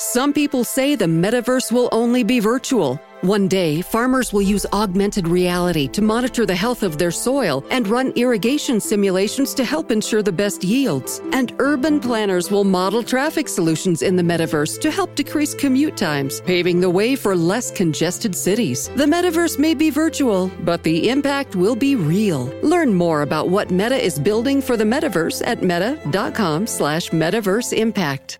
Some people say the metaverse will only be virtual. One day, farmers will use augmented reality to monitor the health of their soil and run irrigation simulations to help ensure the best yields. And urban planners will model traffic solutions in the metaverse to help decrease commute times, paving the way for less congested cities. The metaverse may be virtual, but the impact will be real. Learn more about what Meta is building for the metaverse at meta.com slash metaverse impact.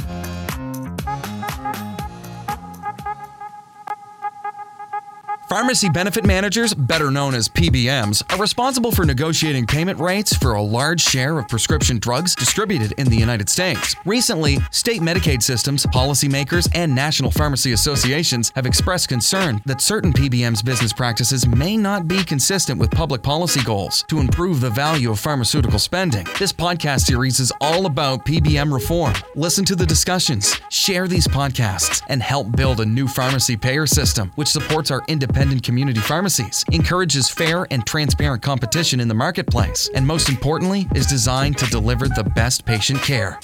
Pharmacy benefit managers, better known as PBMs, are responsible for negotiating payment rates for a large share of prescription drugs distributed in the United States. Recently, state Medicaid systems, policymakers, and national pharmacy associations have expressed concern that certain PBMs' business practices may not be consistent with public policy goals to improve the value of pharmaceutical spending. This podcast series is all about PBM reform. Listen to the discussions, share these podcasts, and help build a new pharmacy payer system which supports our independent independent community pharmacies, encourages fair and transparent competition in the marketplace, and most importantly, is designed to deliver the best patient care.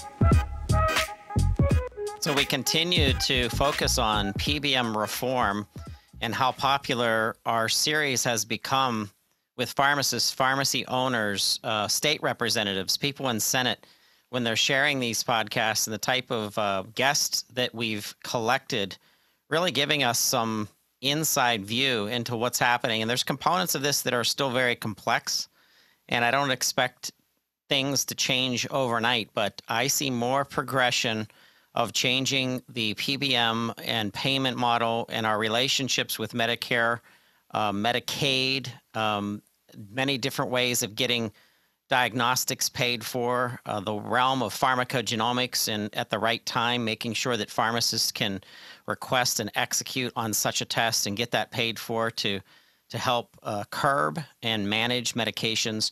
So we continue to focus on PBM reform and how popular our series has become with pharmacists, pharmacy owners, uh, state representatives, people in Senate, when they're sharing these podcasts and the type of uh, guests that we've collected, really giving us some inside view into what's happening. And there's components of this that are still very complex. And I don't expect things to change overnight, but I see more progression of changing the PBM and payment model and our relationships with Medicare, uh, Medicaid, um, many different ways of getting diagnostics paid for, uh, the realm of pharmacogenomics, and at the right time, making sure that pharmacists can request and execute on such a test and get that paid for to to help uh, curb and manage medications.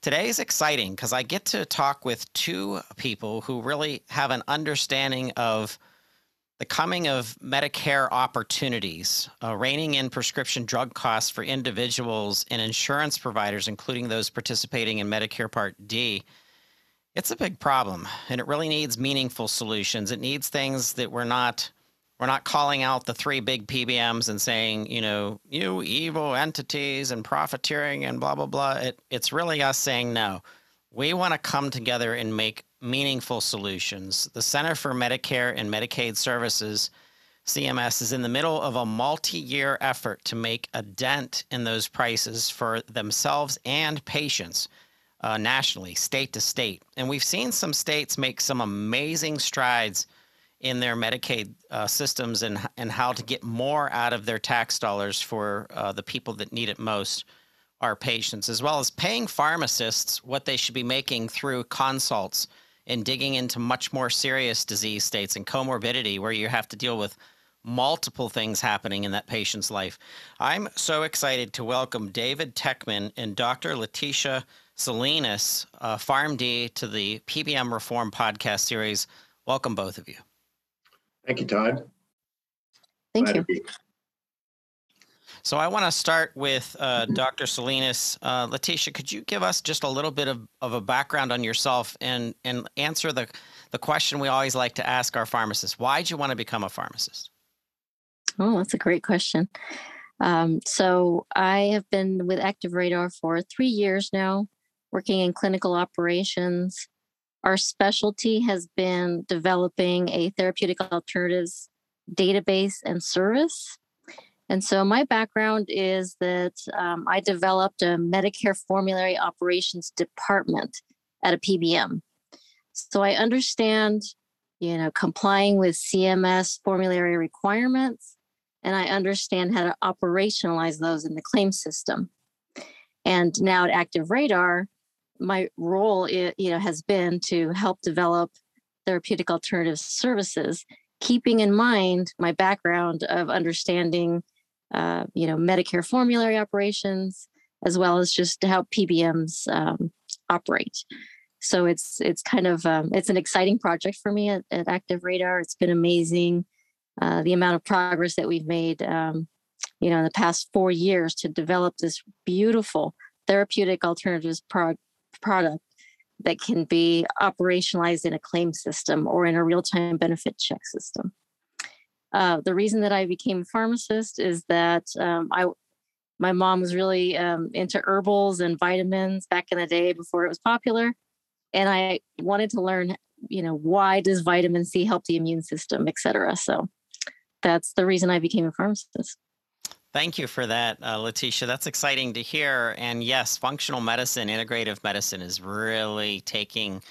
Today is exciting because I get to talk with two people who really have an understanding of the coming of Medicare opportunities, uh, reining in prescription drug costs for individuals and insurance providers, including those participating in Medicare Part D. It's a big problem, and it really needs meaningful solutions. It needs things that we're not we're not calling out the three big PBMs and saying, you know, you evil entities and profiteering and blah blah blah. It, it's really us saying no. We want to come together and make meaningful solutions. The Center for Medicare and Medicaid Services, CMS, is in the middle of a multi year effort to make a dent in those prices for themselves and patients uh, nationally, state to state. And we've seen some states make some amazing strides in their Medicaid uh, systems and, and how to get more out of their tax dollars for uh, the people that need it most our patients, as well as paying pharmacists what they should be making through consults and digging into much more serious disease states and comorbidity where you have to deal with multiple things happening in that patient's life. I'm so excited to welcome David Teckman and Dr. Letitia Salinas, uh, PharmD, to the PBM Reform podcast series. Welcome, both of you. Thank you, Todd. Thank Glad you. So I want to start with uh, Dr. Salinas. Uh, Letitia, could you give us just a little bit of, of a background on yourself and, and answer the, the question we always like to ask our pharmacists? Why did you want to become a pharmacist? Oh, that's a great question. Um, so I have been with Active Radar for three years now, working in clinical operations. Our specialty has been developing a therapeutic alternatives database and service and so my background is that um, I developed a Medicare formulary operations department at a PBM. So I understand, you know, complying with CMS formulary requirements, and I understand how to operationalize those in the claim system. And now at Active Radar, my role, you know, has been to help develop therapeutic alternative services keeping in mind my background of understanding, uh, you know, Medicare formulary operations, as well as just how PBMs um, operate. So it's it's kind of um, it's an exciting project for me at, at Active Radar. It's been amazing uh, the amount of progress that we've made, um, you know, in the past four years to develop this beautiful therapeutic alternatives pro- product that can be operationalized in a claim system or in a real-time benefit check system. Uh, the reason that I became a pharmacist is that um, I my mom was really um, into herbals and vitamins back in the day before it was popular. And i wanted to learn you know why does vitamin c help the immune system et cetera. So that's the reason i became a pharmacist Thank you for that, uh, Letitia. That's exciting to hear. And yes, functional medicine, integrative medicine is really taking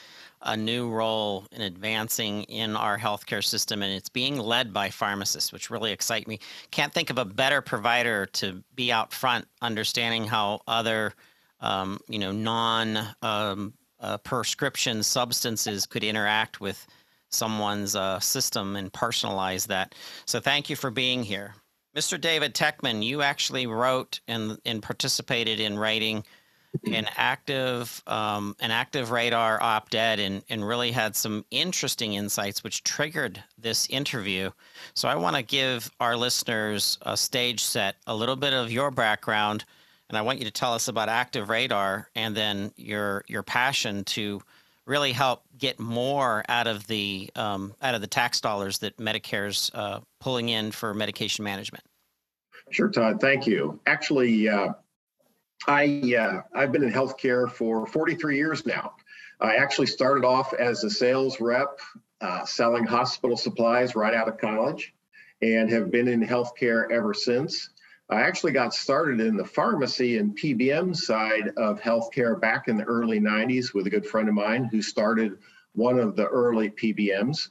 a new role in advancing in our healthcare system, and it's being led by pharmacists, which really excite me. Can't think of a better provider to be out front, understanding how other, um, you know, non um, uh, prescription substances could interact with someone's uh, system and personalize that. So, thank you for being here, Mr. David Teckman. You actually wrote and and participated in writing an active um, an active radar op-ed and, and really had some interesting insights which triggered this interview so i want to give our listeners a stage set a little bit of your background and i want you to tell us about active radar and then your your passion to really help get more out of the um, out of the tax dollars that medicare's uh, pulling in for medication management Sure, Todd. Thank you. Actually, uh, I uh, I've been in healthcare for 43 years now. I actually started off as a sales rep uh, selling hospital supplies right out of college, and have been in healthcare ever since. I actually got started in the pharmacy and PBM side of healthcare back in the early 90s with a good friend of mine who started one of the early PBMs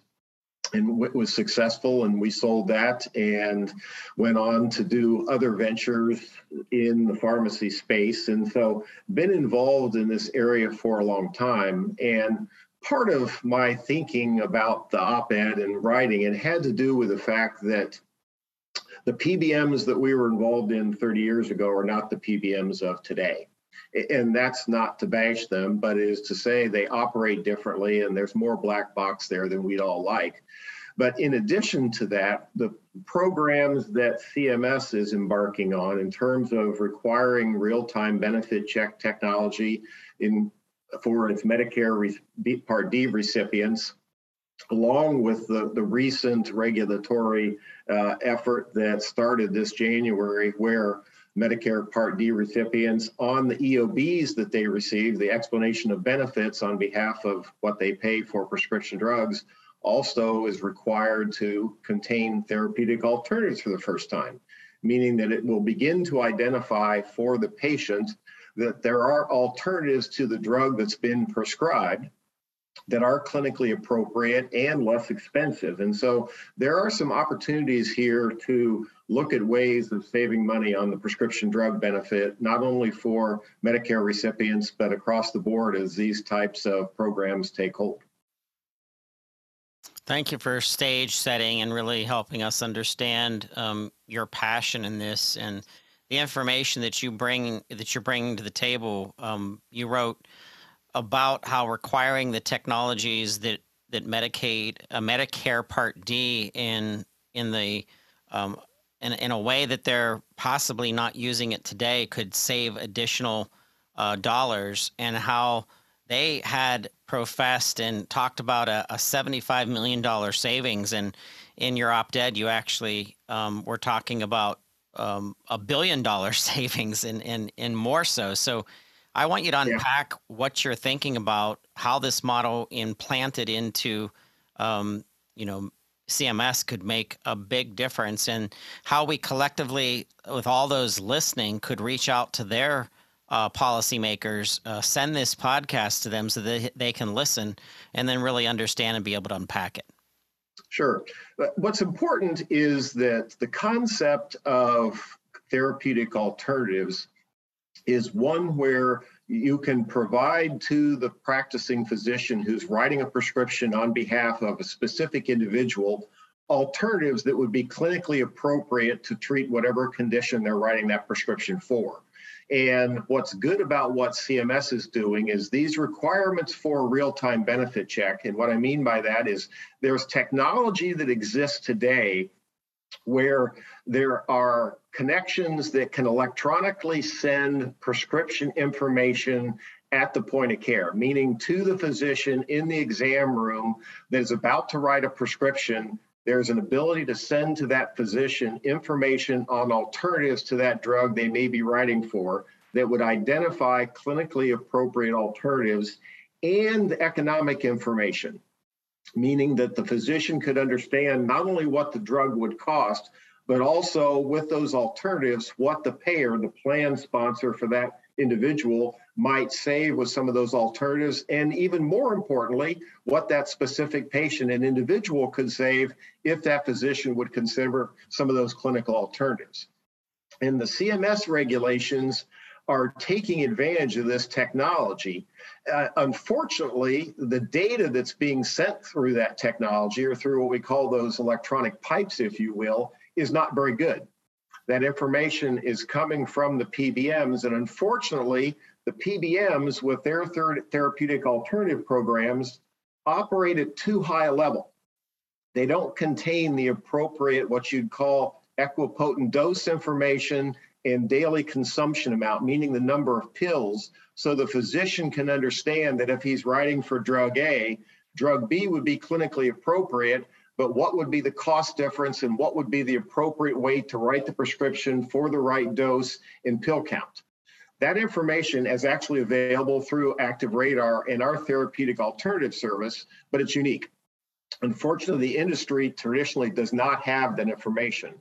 and was successful and we sold that and went on to do other ventures in the pharmacy space. And so been involved in this area for a long time and part of my thinking about the op-ed and writing it had to do with the fact that the PBMs that we were involved in 30 years ago are not the PBMs of today and that's not to bash them, but it is to say they operate differently and there's more black box there than we'd all like. But in addition to that, the programs that CMS is embarking on in terms of requiring real-time benefit check technology in for its Medicare Part D recipients, along with the, the recent regulatory uh, effort that started this January, where Medicare Part D recipients on the EOBs that they receive, the explanation of benefits on behalf of what they pay for prescription drugs, also is required to contain therapeutic alternatives for the first time, meaning that it will begin to identify for the patient that there are alternatives to the drug that's been prescribed that are clinically appropriate and less expensive. And so there are some opportunities here to look at ways of saving money on the prescription drug benefit, not only for Medicare recipients, but across the board as these types of programs take hold. Thank you for stage setting and really helping us understand um, your passion in this and the information that you bring that you're bringing to the table. Um, you wrote about how requiring the technologies that that Medicaid, uh, Medicare Part D, in in the um, in, in a way that they're possibly not using it today could save additional uh, dollars, and how they had professed and talked about a, a $75 million savings. And in your op ed, you actually um, were talking about um, a billion dollar savings and, and, and more so. So I want you to unpack yeah. what you're thinking about how this model implanted into, um, you know, CMS could make a big difference and how we collectively, with all those listening, could reach out to their uh, policymakers, uh, send this podcast to them so that they can listen and then really understand and be able to unpack it. Sure. What's important is that the concept of therapeutic alternatives is one where you can provide to the practicing physician who's writing a prescription on behalf of a specific individual alternatives that would be clinically appropriate to treat whatever condition they're writing that prescription for. And what's good about what CMS is doing is these requirements for real time benefit check. And what I mean by that is there's technology that exists today where there are connections that can electronically send prescription information at the point of care, meaning to the physician in the exam room that is about to write a prescription. There's an ability to send to that physician information on alternatives to that drug they may be writing for that would identify clinically appropriate alternatives and economic information, meaning that the physician could understand not only what the drug would cost, but also with those alternatives, what the payer, the plan sponsor for that individual might save with some of those alternatives, and even more importantly, what that specific patient and individual could save if that physician would consider some of those clinical alternatives. And the CMS regulations are taking advantage of this technology. Uh, unfortunately, the data that's being sent through that technology or through what we call those electronic pipes, if you will, is not very good. That information is coming from the PBMs, and unfortunately, the PBMs with their third therapeutic alternative programs operate at too high a level. They don't contain the appropriate, what you'd call equipotent dose information and daily consumption amount, meaning the number of pills, so the physician can understand that if he's writing for drug A, drug B would be clinically appropriate, but what would be the cost difference and what would be the appropriate way to write the prescription for the right dose and pill count. That information is actually available through Active Radar and our therapeutic alternative service, but it's unique. Unfortunately, the industry traditionally does not have that information.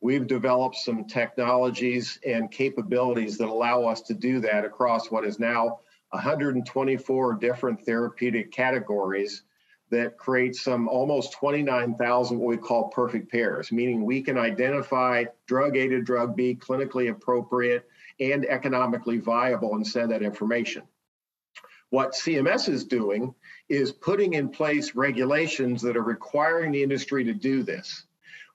We've developed some technologies and capabilities that allow us to do that across what is now 124 different therapeutic categories that creates some almost 29,000 what we call perfect pairs, meaning we can identify drug A to drug B clinically appropriate and economically viable and send that information. What CMS is doing is putting in place regulations that are requiring the industry to do this.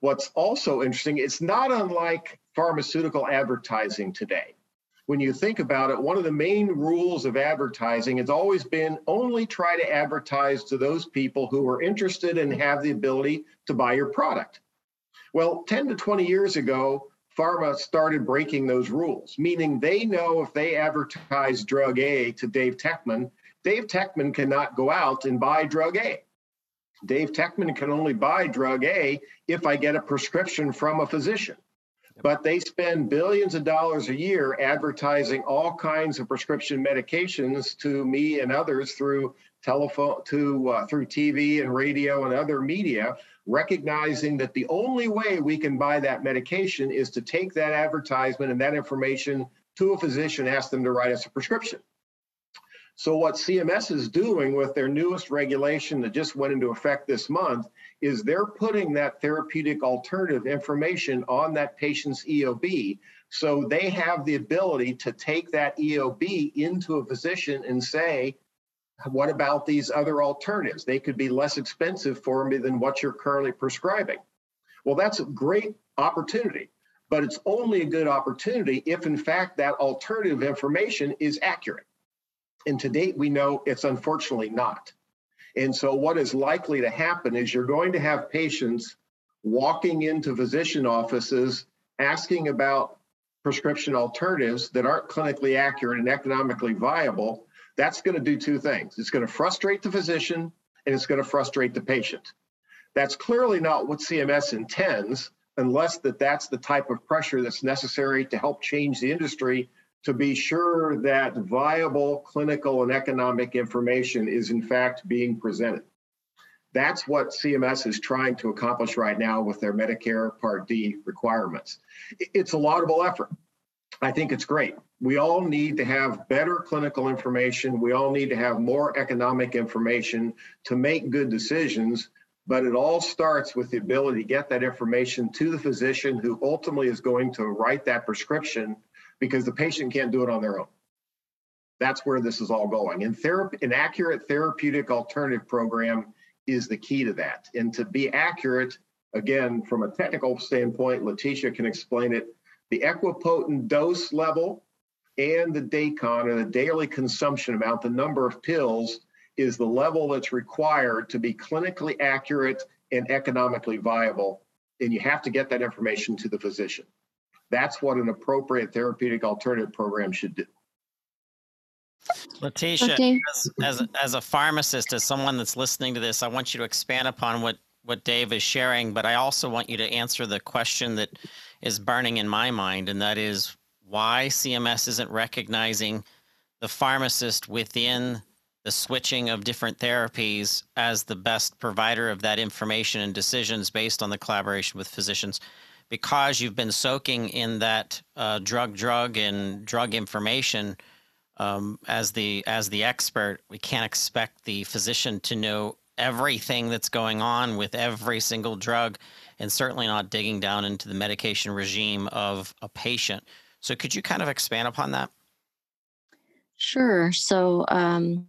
What's also interesting, it's not unlike pharmaceutical advertising today when you think about it, one of the main rules of advertising has always been only try to advertise to those people who are interested and have the ability to buy your product. Well, 10 to 20 years ago, pharma started breaking those rules, meaning they know if they advertise drug A to Dave Teckman, Dave Teckman cannot go out and buy drug A. Dave Teckman can only buy drug A if I get a prescription from a physician but they spend billions of dollars a year advertising all kinds of prescription medications to me and others through telephone to uh, through TV and radio and other media recognizing that the only way we can buy that medication is to take that advertisement and that information to a physician ask them to write us a prescription. So what CMS is doing with their newest regulation that just went into effect this month is they're putting that therapeutic alternative information on that patient's EOB. So they have the ability to take that EOB into a physician and say, what about these other alternatives? They could be less expensive for me than what you're currently prescribing. Well, that's a great opportunity, but it's only a good opportunity if, in fact, that alternative information is accurate. And to date, we know it's unfortunately not. And so, what is likely to happen is you're going to have patients walking into physician offices asking about prescription alternatives that aren't clinically accurate and economically viable. That's going to do two things it's going to frustrate the physician and it's going to frustrate the patient. That's clearly not what CMS intends, unless that that's the type of pressure that's necessary to help change the industry to be sure that viable clinical and economic information is in fact being presented. That's what CMS is trying to accomplish right now with their Medicare Part D requirements. It's a laudable effort. I think it's great. We all need to have better clinical information. We all need to have more economic information to make good decisions. But it all starts with the ability to get that information to the physician who ultimately is going to write that prescription because the patient can't do it on their own. That's where this is all going. And therapy, an accurate therapeutic alternative program is the key to that. And to be accurate, Again, from a technical standpoint, Letitia can explain it. The equipotent dose level and the DACON, or the daily consumption amount, the number of pills, is the level that's required to be clinically accurate and economically viable. And you have to get that information to the physician. That's what an appropriate therapeutic alternative program should do. Letitia, Okay. as, as, a- as a pharmacist, as someone that's listening to this, I want you to expand upon what, what Dave is sharing, but I also want you to answer the question that is burning in my mind, and that is why CMS isn't recognizing the pharmacist within the switching of different therapies as the best provider of that information and decisions based on the collaboration with physicians because you've been soaking in that uh, drug drug and drug information um, as the as the expert we can't expect the physician to know everything that's going on with every single drug and certainly not digging down into the medication regime of a patient so could you kind of expand upon that Sure. So um,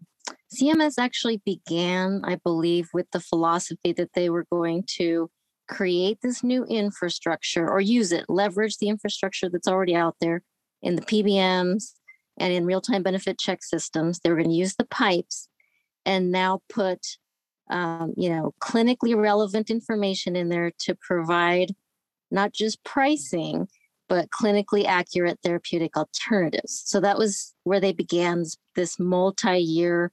CMS actually began, I believe, with the philosophy that they were going to create this new infrastructure or use it, leverage the infrastructure that's already out there in the PBMs and in real time benefit check systems. They were going to use the pipes and now put, um, you know, clinically relevant information in there to provide not just pricing, but clinically accurate therapeutic alternatives. So that was where they began this multi-year,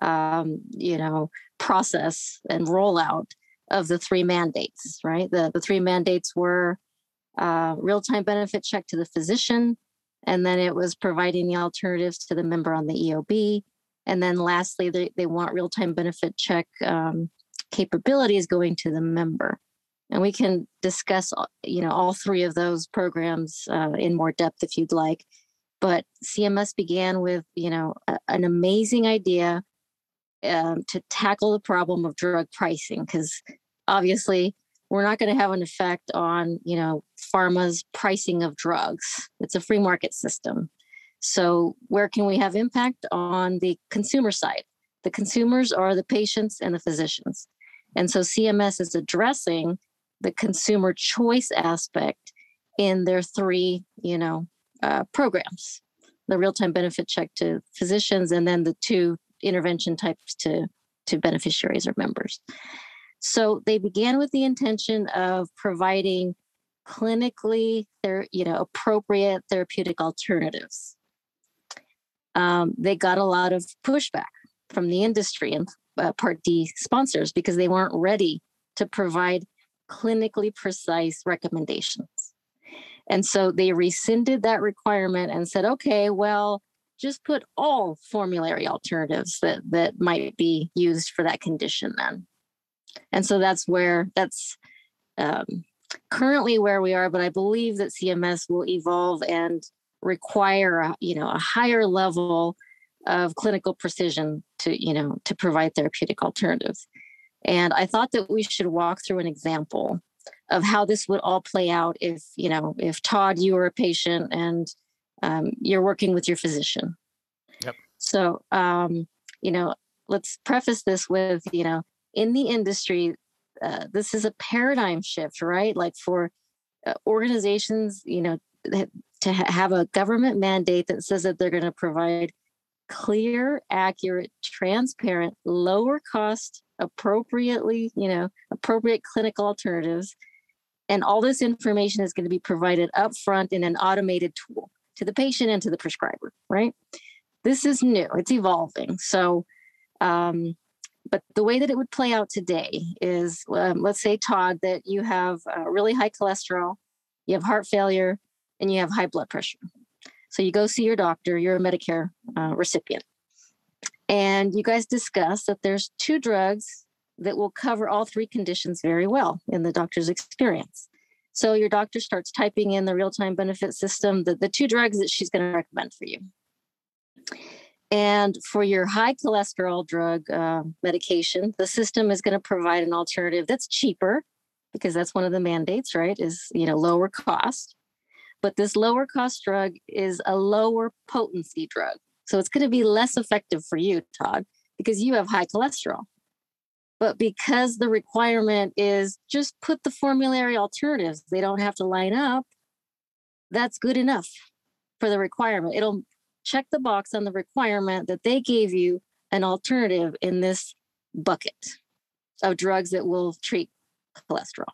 um, you know, process and rollout of the three mandates. Right, the the three mandates were uh, real-time benefit check to the physician, and then it was providing the alternatives to the member on the EOB, and then lastly, they they want real-time benefit check um, capabilities going to the member and we can discuss uh, you know all three of those programs uh, in more depth if you'd like but cms began with you know a, an amazing idea um, to tackle the problem of drug pricing because obviously we're not going to have an effect on you know pharma's pricing of drugs. It's a free market system. So where can we have impact? On the consumer side. The consumers are the patients and the physicians. And so cms is addressing the consumer choice aspect in their three, you know, uh, programs: the real-time benefit check to physicians, and then the two intervention types to to beneficiaries or members. So they began with the intention of providing clinically, ther- you know, appropriate therapeutic alternatives. Um, they got a lot of pushback from the industry and uh, Part D sponsors because they weren't ready to provide clinically precise recommendations. And so they rescinded that requirement and said, okay, well, just put all formulary alternatives that that might be used for that condition then. And so that's where that's um, currently where we are, but I believe that CMS will evolve and require a, you know a higher level of clinical precision to you know to provide therapeutic alternatives. And I thought that we should walk through an example of how this would all play out if, you know, if Todd, you were a patient and um, you're working with your physician. Yep. So, um, you know, let's preface this with, you know, in the industry, uh, this is a paradigm shift, right? Like for uh, organizations, you know, to ha- have a government mandate that says that they're going to provide clear, accurate, transparent, lower cost, appropriately, you know, appropriate clinical alternatives. And all this information is going to be provided upfront in an automated tool to the patient and to the prescriber, right? This is new, it's evolving. So, um, but the way that it would play out today is um, let's say, Todd, that you have uh, really high cholesterol, you have heart failure, and you have high blood pressure. So you go see your doctor, you're a Medicare uh, recipient. And you guys discuss that there's two drugs that will cover all three conditions very well in the doctor's experience. So your doctor starts typing in the real-time benefit system, the, the two drugs that she's going to recommend for you. And for your high cholesterol drug uh, medication, the system is going to provide an alternative that's cheaper because that's one of the mandates, right? Is you know lower cost. But this lower cost drug is a lower potency drug. So it's going to be less effective for you, Todd, because you have high cholesterol. But because the requirement is just put the formulary alternatives, they don't have to line up, that's good enough for the requirement. It'll check the box on the requirement that they gave you an alternative in this bucket of drugs that will treat cholesterol.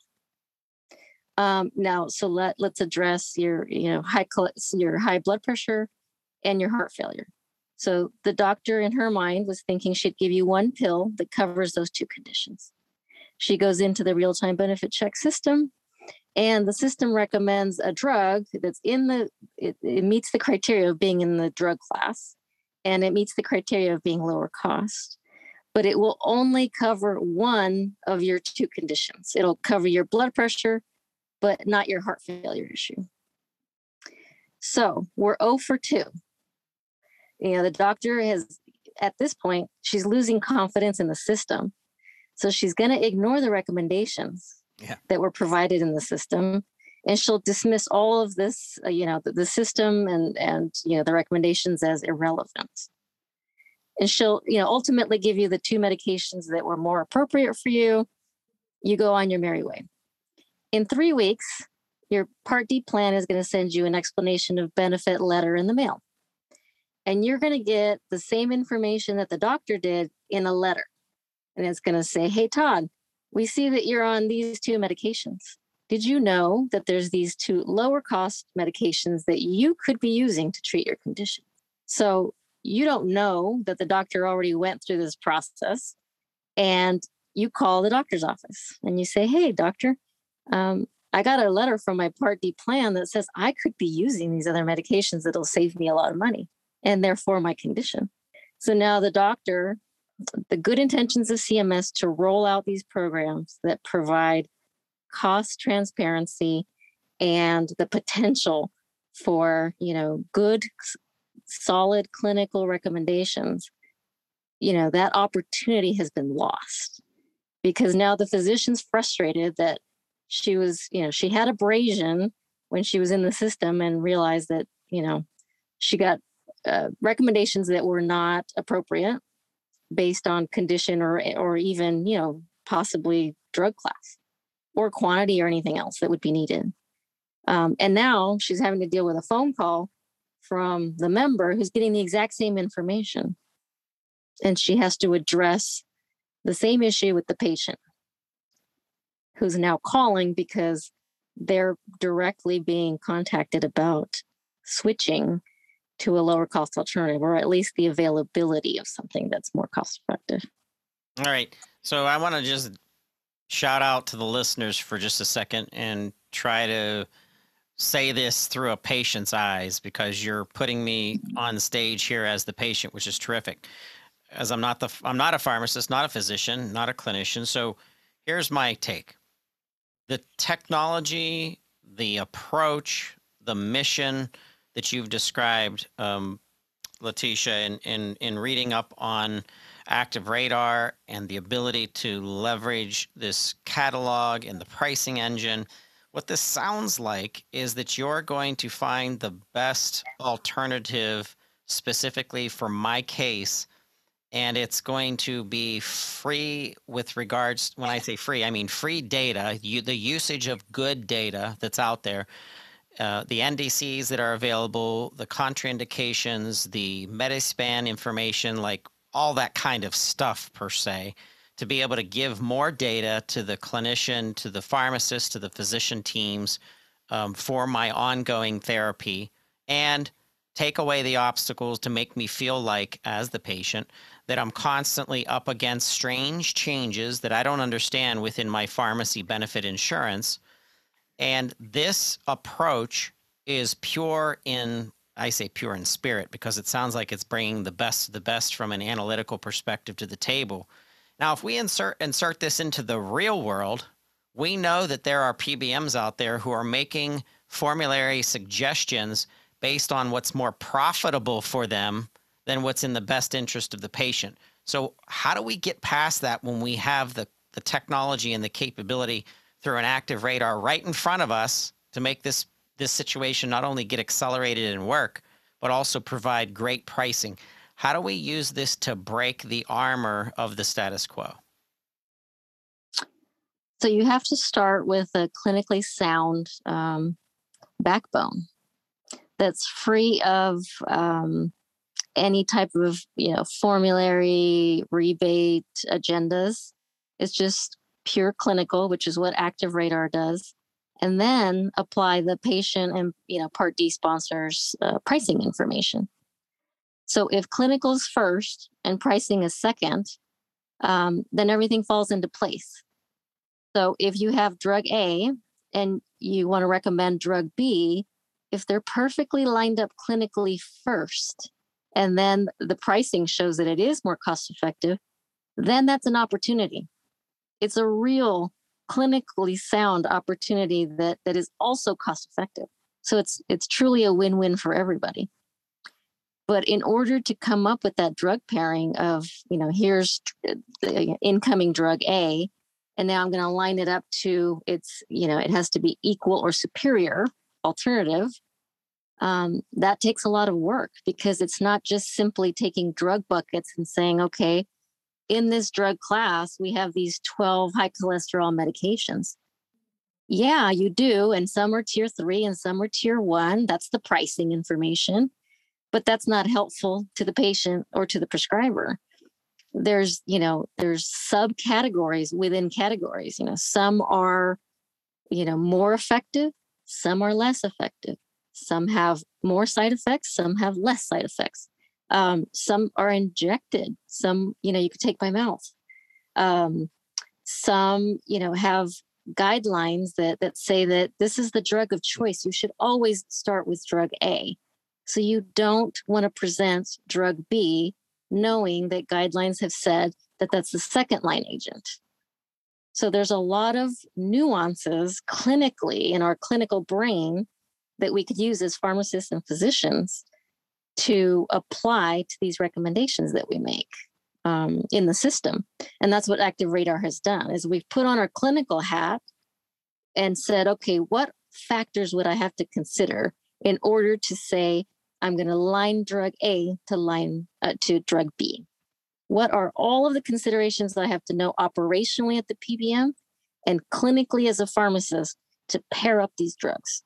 Um, now, so let let's address your you know high your high blood pressure and your heart failure. So the doctor in her mind was thinking she'd give you one pill that covers those two conditions. She goes into the real time benefit check system, and the system recommends a drug that's in the it, it meets the criteria of being in the drug class, and it meets the criteria of being lower cost but it will only cover one of your two conditions. It'll cover your blood pressure, but not your heart failure issue. So we're 0 for 2. You know, the doctor has, at this point, she's losing confidence in the system. So she's going to ignore the recommendations yeah. that were provided in the system. And she'll dismiss all of this, uh, you know, the, the system and and you know the recommendations as irrelevant and she'll you know ultimately give you the two medications that were more appropriate for you you go on your merry way in three weeks your part d plan is going to send you an explanation of benefit letter in the mail and you're going to get the same information that the doctor did in a letter. And it's going to say hey todd we see that you're on these two medications. Did you know that there's these two lower cost medications that you could be using to treat your condition? So you don't know that the doctor already went through this process and you call the doctor's office and you say hey doctor um, i got a letter from my part d plan that says i could be using these other medications that'll save me a lot of money and therefore my condition. So now the doctor the good intentions of cms to roll out these programs that provide cost transparency and the potential for you know good solid clinical recommendations, you know, that opportunity has been lost. Because now the physician's frustrated that she was, you know, she had abrasion when she was in the system and realized that, you know, she got uh, recommendations that were not appropriate based on condition or or even, you know, possibly drug class or quantity or anything else that would be needed. Um, and now she's having to deal with a phone call from the member who's getting the exact same information. And she has to address the same issue with the patient who's now calling because they're directly being contacted about switching to a lower cost alternative or at least the availability of something that's more cost effective. All right. So I want to just shout out to the listeners for just a second and try to say this through a patient's eyes because you're putting me on stage here as the patient, which is terrific. As I'm not the I'm not a pharmacist, not a physician, not a clinician. So here's my take. The technology, the approach, the mission that you've described, um, Letitia, in, in in reading up on active radar and the ability to leverage this catalog and the pricing engine what this sounds like is that you're going to find the best alternative specifically for my case and it's going to be free with regards when i say free i mean free data you, the usage of good data that's out there uh, the ndcs that are available the contraindications the Medi-Span information like all that kind of stuff per se to be able to give more data to the clinician, to the pharmacist, to the physician teams um, for my ongoing therapy and take away the obstacles to make me feel like, as the patient, that I'm constantly up against strange changes that I don't understand within my pharmacy benefit insurance. And this approach is pure in, I say pure in spirit because it sounds like it's bringing the best the best from an analytical perspective to the table. Now, if we insert insert this into the real world, we know that there are PBMs out there who are making formulary suggestions based on what's more profitable for them than what's in the best interest of the patient. So, how do we get past that when we have the, the technology and the capability through an active radar right in front of us to make this this situation not only get accelerated and work, but also provide great pricing? How do we use this to break the armor of the status quo? So you have to start with a clinically sound um, backbone that's free of um, any type of you know formulary rebate agendas. It's just pure clinical, which is what Active Radar does, and then apply the patient and you know Part D sponsors uh, pricing information. So if clinical is first and pricing is second, um, then everything falls into place. So if you have drug A and you want to recommend drug B, if they're perfectly lined up clinically first, and then the pricing shows that it is more cost effective, then that's an opportunity. It's a real clinically sound opportunity that that is also cost effective. So it's it's truly a win-win for everybody. But in order to come up with that drug pairing of, you know, here's the incoming drug A, and now I'm going to line it up to it's, you know, it has to be equal or superior alternative. Um, that takes a lot of work because it's not just simply taking drug buckets and saying, okay, in this drug class, we have these 12 high cholesterol medications. Yeah, you do. And some are tier three and some are tier one. That's the pricing information, but that's not helpful to the patient or to the prescriber. There's, you know, there's subcategories within categories. You know, some are, you know, more effective, some are less effective. Some have more side effects, some have less side effects. Um, some are injected. Some, you know, you could take by mouth. Um, some, you know, have guidelines that that say that this is the drug of choice. You should always start with drug A. So you don't want to present drug B knowing that guidelines have said that that's the second line agent. So there's a lot of nuances clinically in our clinical brain that we could use as pharmacists and physicians to apply to these recommendations that we make um, in the system. And that's what active radar has done is we've put on our clinical hat and said okay what factors would i have to consider in order to say i'm going to line drug a to line uh, to drug b? What are all of the considerations that i have to know operationally at the pbm and clinically as a pharmacist to pair up these drugs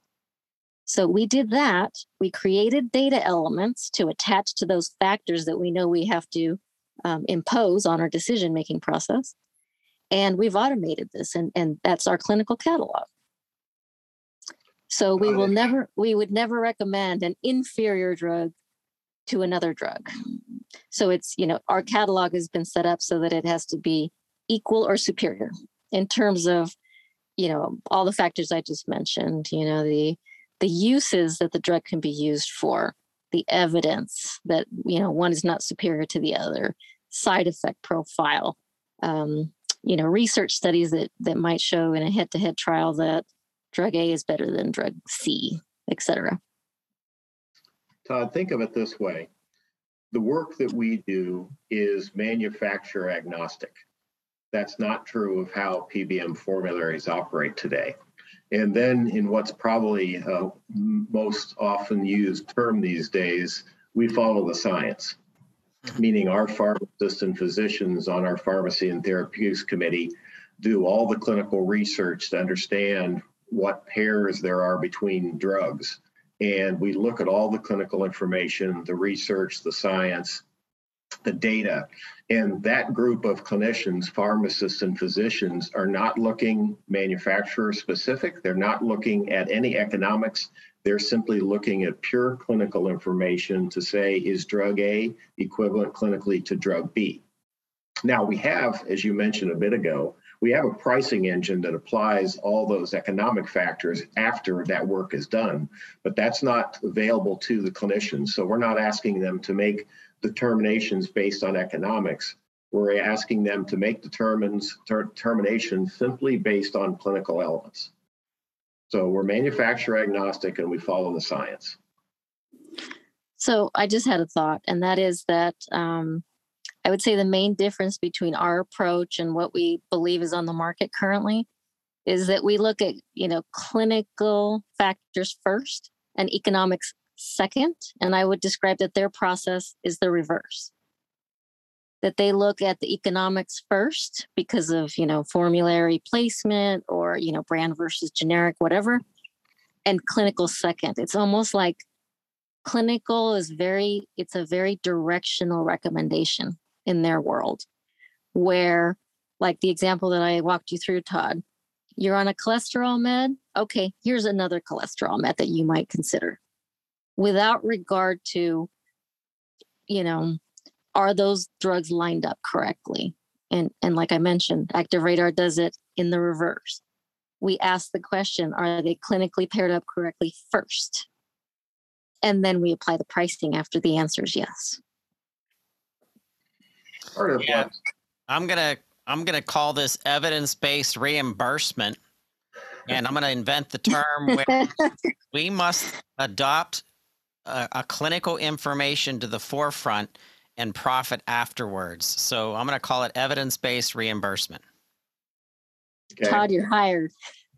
so we did that. We created data elements to attach to those factors that we know we have to um, impose on our decision making process. And we've automated this, and, and that's our clinical catalog. So we will never, we would never recommend an inferior drug to another drug. So it's, you know, our catalog has been set up so that it has to be equal or superior in terms of, you know, all the factors I just mentioned, you know, the the uses that the drug can be used for, the evidence that you know one is not superior to the other, side effect profile, um, you know, research studies that that might show in a head-to-head trial that drug A is better than drug C, et cetera. Todd, think of it this way. The work that we do is manufacturer agnostic. That's not true of how PBM formularies operate today. And then, in what's probably uh, most often used term these days, we follow the science, meaning our pharmacists and physicians on our pharmacy and therapeutics committee do all the clinical research to understand what pairs there are between drugs. And we look at all the clinical information, the research, the science, the data. And that group of clinicians, pharmacists, and physicians are not looking manufacturer specific. They're not looking at any economics. They're simply looking at pure clinical information to say, is drug A equivalent clinically to drug B? Now, we have, as you mentioned a bit ago, we have a pricing engine that applies all those economic factors after that work is done, but that's not available to the clinicians. So we're not asking them to make determinations based on economics. We're asking them to make determines, determinations simply based on clinical elements. So we're manufacturer agnostic and we follow the science. So I just had a thought, and that is that um, I would say the main difference between our approach and what we believe is on the market currently is that we look at you know clinical factors first and economics second. And I would describe that their process is the reverse. that they look at the economics first because of, you know, formulary placement or, you know, brand versus generic, whatever, and clinical second. It's almost like clinical is very, it's a very directional recommendation in their world where like the example that I walked you through, Todd, you're on a cholesterol med. Okay, here's another cholesterol med that you might consider without regard to, you know, are those drugs lined up correctly? And, and like I mentioned, ActiveRADAR does it in the reverse. We ask the question, are they clinically paired up correctly first? And then we apply the pricing after the answer is yes. Yeah. I'm gonna I'm gonna call this evidence-based reimbursement, and I'm gonna invent the term where we must adopt a, a clinical information to the forefront and profit afterwards. So I'm gonna call it evidence-based reimbursement. okay. Todd, you're hired.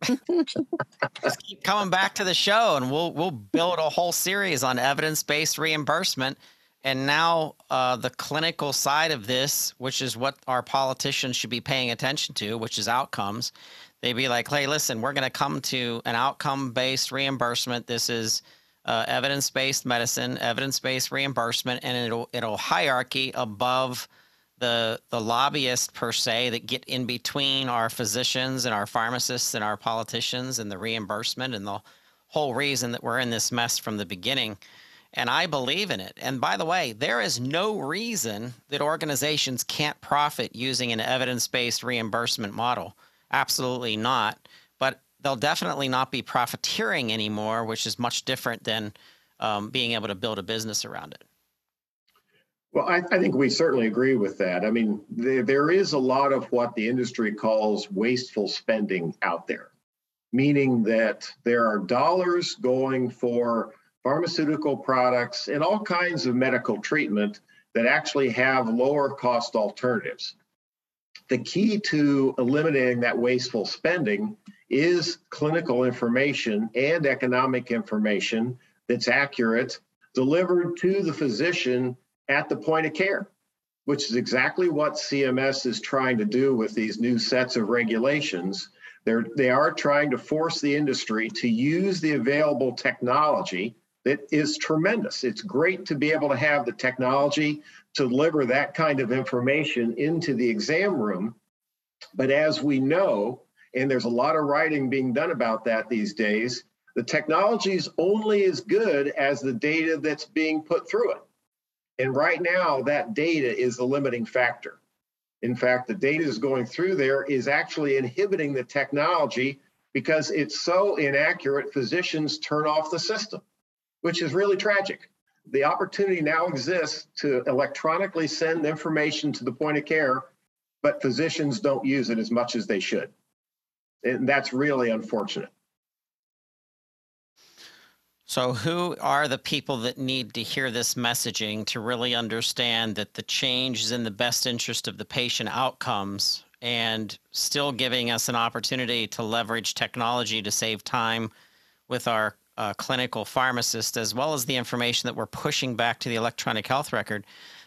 Just keep coming back to the show, and we'll we'll build a whole series on evidence-based reimbursement. And now uh, the clinical side of this, which is what our politicians should be paying attention to, which is outcomes. They'd be like, "Hey, listen, we're going to come to an outcome-based reimbursement. This is uh, evidence-based medicine, evidence-based reimbursement, and it'll it'll hierarchy above." the the lobbyists per se that get in between our physicians and our pharmacists and our politicians and the reimbursement and the whole reason that we're in this mess from the beginning and I believe in it. And by the way, there is no reason that organizations can't profit using an evidence-based reimbursement model. Absolutely not. They'll definitely not be profiteering anymore, which is much different than um, being able to build a business around it. Well, I, I think we certainly agree with that. I mean, there is a lot of what the industry calls wasteful spending out there, meaning that there are dollars going for pharmaceutical products and all kinds of medical treatment that actually have lower cost alternatives. The key to eliminating that wasteful spending is clinical information and economic information that's accurate, delivered to the physician at the point of care, which is exactly what CMS is trying to do with these new sets of regulations. They're, they are trying to force the industry to use the available technology that is tremendous. It's great to be able to have the technology to deliver that kind of information into the exam room. But as we know, and there's a lot of writing being done about that these days, the technology is only as good as the data that's being put through it. And right now, that data is the limiting factor. In fact, the data is going through there is actually inhibiting the technology because it's so inaccurate, physicians turn off the system, which is really tragic. The opportunity now exists to electronically send information to the point of care, but physicians don't use it as much as they should. And that's really unfortunate. So, who are the people that need to hear this messaging to really understand that the change is in the best interest of the patient outcomes and still giving us an opportunity to leverage technology to save time with our uh, clinical pharmacist, as well as the information that we're pushing back to the electronic health record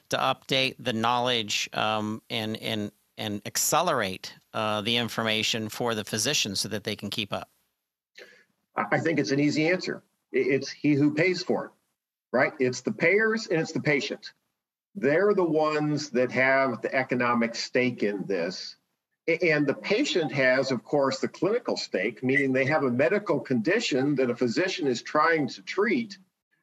to update the knowledge um, and, and, and accelerate uh, the information for the physicians so that they can keep up? I think it's an easy answer. It's he who pays for it, right? It's the payers and it's the patient. They're the ones that have the economic stake in this. And the patient has, of course, the clinical stake, meaning they have a medical condition that a physician is trying to treat,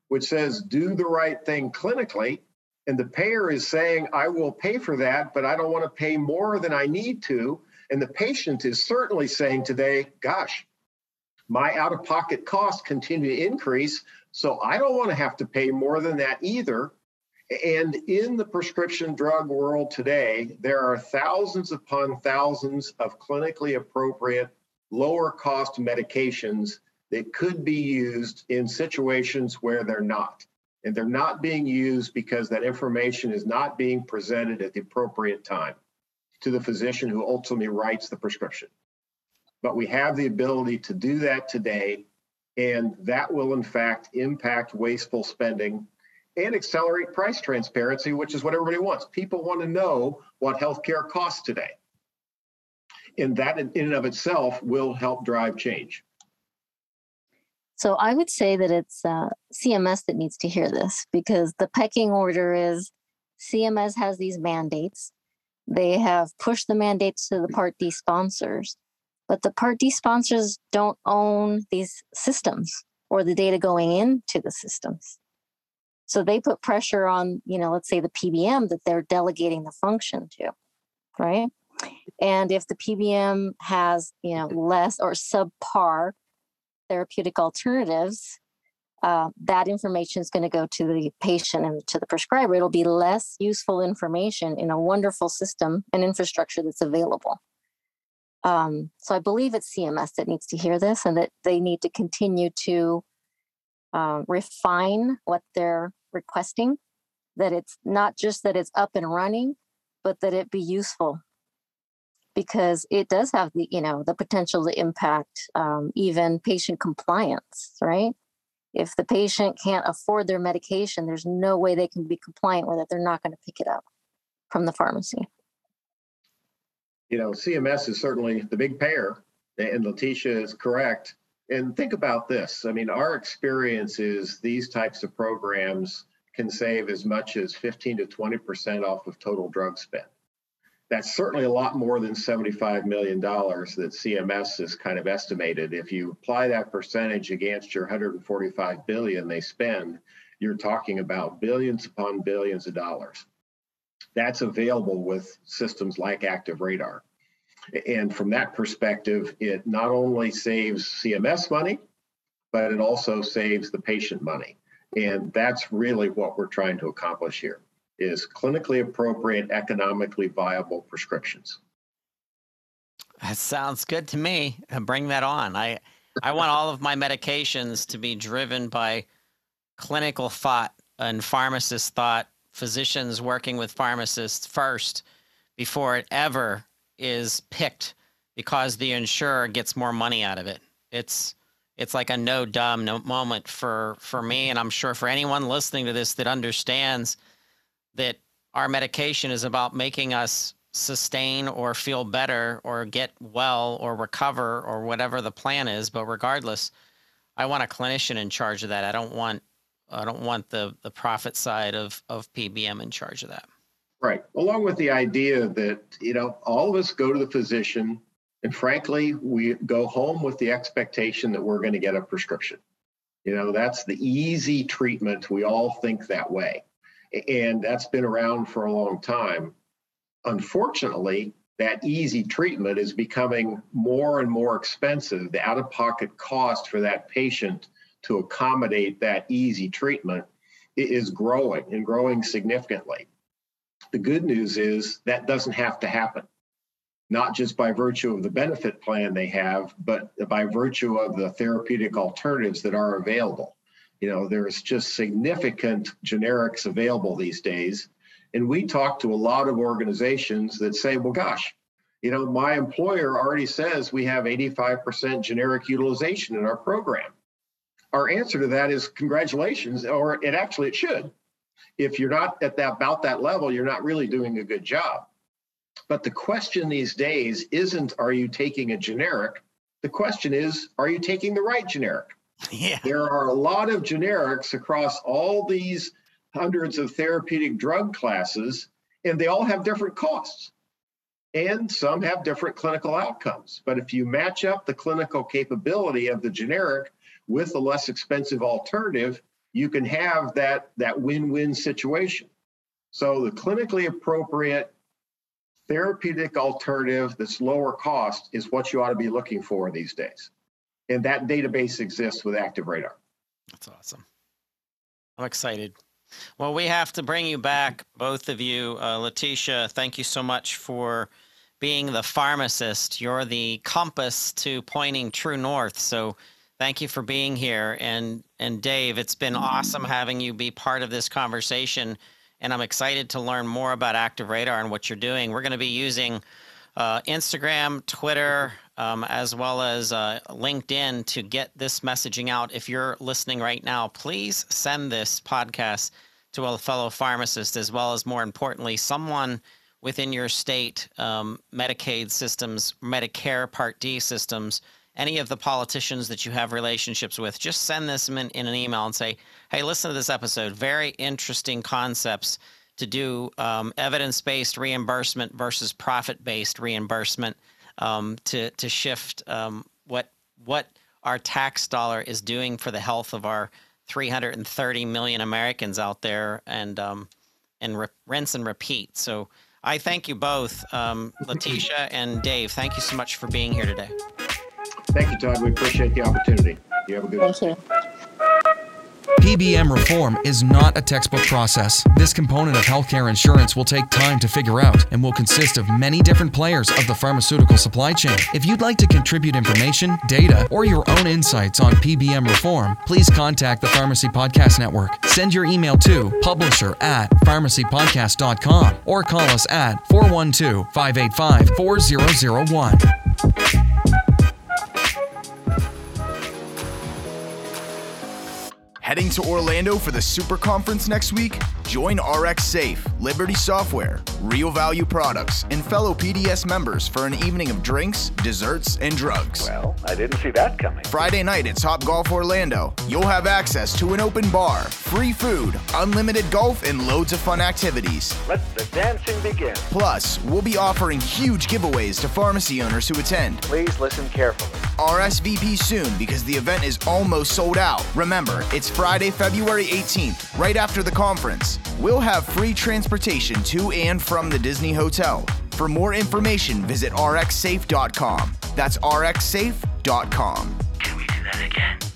which says do the right thing clinically. And the payer is saying, I will pay for that, but I don't want to pay more than I need to. And the patient is certainly saying today, gosh, my out of pocket costs continue to increase. So I don't want to have to pay more than that either. And in the prescription drug world today, there are thousands upon thousands of clinically appropriate, lower cost medications that could be used in situations where they're not. And they're not being used because that information is not being presented at the appropriate time to the physician who ultimately writes the prescription but we have the ability to do that today. And that will, in fact, impact wasteful spending. and accelerate price transparency, which is what everybody wants. People want to know what healthcare costs today. And that in and of itself will help drive change. So I would say that it's uh, CMS that needs to hear this because the pecking order is CMS has these mandates. They have pushed the mandates to the Part D sponsors, but the Part D sponsors don't own these systems or the data going into the systems. So they put pressure on, you know, let's say the PBM that they're delegating the function to, right? And if the PBM has, you know, less or subpar therapeutic alternatives, uh, that information is going to go to the patient and to the prescriber. It'll be less useful information in a wonderful system and infrastructure that's available. Um, so I believe it's CMS that needs to hear this and that they need to continue to uh, refine what they're requesting, that it's not just that it's up and running, but that it be useful because it does have the you know the potential to impact um, even patient compliance right if the patient can't afford their medication there's no way they can be compliant with it. They're not going to pick it up from the pharmacy. You know cms is certainly the big payer and leticia is correct. And think about this. I mean our experience is these types of programs can save as much as 15 to 20 percent off of total drug spend that's certainly a lot more than $75 million that CMS has kind of estimated. If you apply that percentage against your 145 billion they spend, you're talking about billions upon billions of dollars. That's available with systems like ActiveRADAR. And from that perspective, it not only saves CMS money, but it also saves the patient money. And that's really what we're trying to accomplish here is clinically appropriate, economically viable prescriptions. That sounds good to me. Bring that on. I I want all of my medications to be driven by clinical thought and pharmacist thought, physicians working with pharmacists first before it ever is picked because the insurer gets more money out of it. It's it's like a no dumb no moment for for me and I'm sure for anyone listening to this that understands that our medication is about making us sustain or feel better or get well or recover or whatever the plan is. But regardless i want a clinician in charge of that. I don't want i don't want the the profit side of of pbm in charge of that. Right. Along with the idea that you know all of us go to the physician and frankly we go home with the expectation that we're going to get a prescription. You know that's the easy treatment. We all think that way and that's been around for a long time. Unfortunately, that easy treatment is becoming more and more expensive. The out of pocket cost for that patient to accommodate that easy treatment is growing and growing significantly. The good news is that doesn't have to happen, not just by virtue of the benefit plan they have, but by virtue of the therapeutic alternatives that are available. You know, there's just significant generics available these days. And we talk to a lot of organizations that say, well, gosh, you know, my employer already says we have 85% generic utilization in our program. Our answer to that is congratulations, or it actually it should. If you're not at that about that level, you're not really doing a good job. But the question these days isn't are you taking a generic? The question is, are you taking the right generic? Yeah. There are a lot of generics across all these hundreds of therapeutic drug classes, and they all have different costs. And some have different clinical outcomes. But if you match up the clinical capability of the generic with the less expensive alternative, you can have that, that win win situation. So the clinically appropriate therapeutic alternative that's lower cost is what you ought to be looking for these days and that database exists with ActiveRADAR. That's awesome. I'm excited. Well, we have to bring you back, both of you. Uh, Leticia, thank you so much for being the pharmacist. You're the compass to pointing true north. So thank you for being here. And and Dave, it's been awesome having you be part of this conversation. And I'm excited to learn more about ActiveRADAR and what you're doing. We're going to be using uh, Instagram, Twitter, um, as well as uh, LinkedIn to get this messaging out. If you're listening right now, please send this podcast to a fellow pharmacist, as well as more importantly, someone within your state um, Medicaid systems, Medicare Part D systems, any of the politicians that you have relationships with, just send this in, in an email and say, hey, listen to this episode. Very interesting concepts to do um, evidence based reimbursement versus profit based reimbursement um, to, to shift um, what, what our tax dollar is doing for the health of our 330 million Americans out there and, um, and re- rinse and repeat. So I thank you both, um, Letitia and Dave. Thank you so much for being here today. Thank you, Todd. We appreciate the opportunity. You have a good one. Thank you. PBM reform is not a textbook process. This component of healthcare insurance will take time to figure out and will consist of many different players of the pharmaceutical supply chain. If you'd like to contribute information, data, or your own insights on PBM reform, please contact the Pharmacy Podcast Network. Send your email to publisher at pharmacypodcast.com or call us at 412 585 4001. Heading to Orlando for the Super Conference next week? Join RxSafe, Liberty Software, Real Value Products, and fellow PDS members for an evening of drinks, desserts, and drugs. Well, I didn't see that coming. Friday night at Topgolf Orlando, you'll have access to an open bar, free food, unlimited golf, and loads of fun activities. Let the dancing begin. Plus, we'll be offering huge giveaways to pharmacy owners who attend. Please listen carefully. RSVP soon because the event is almost sold out. Remember, it's Friday, February 18th, right after the conference. We'll have free transportation to and from the Disney Hotel. For more information, visit rxsafe.com. That's rxsafe.com. Can we do that again?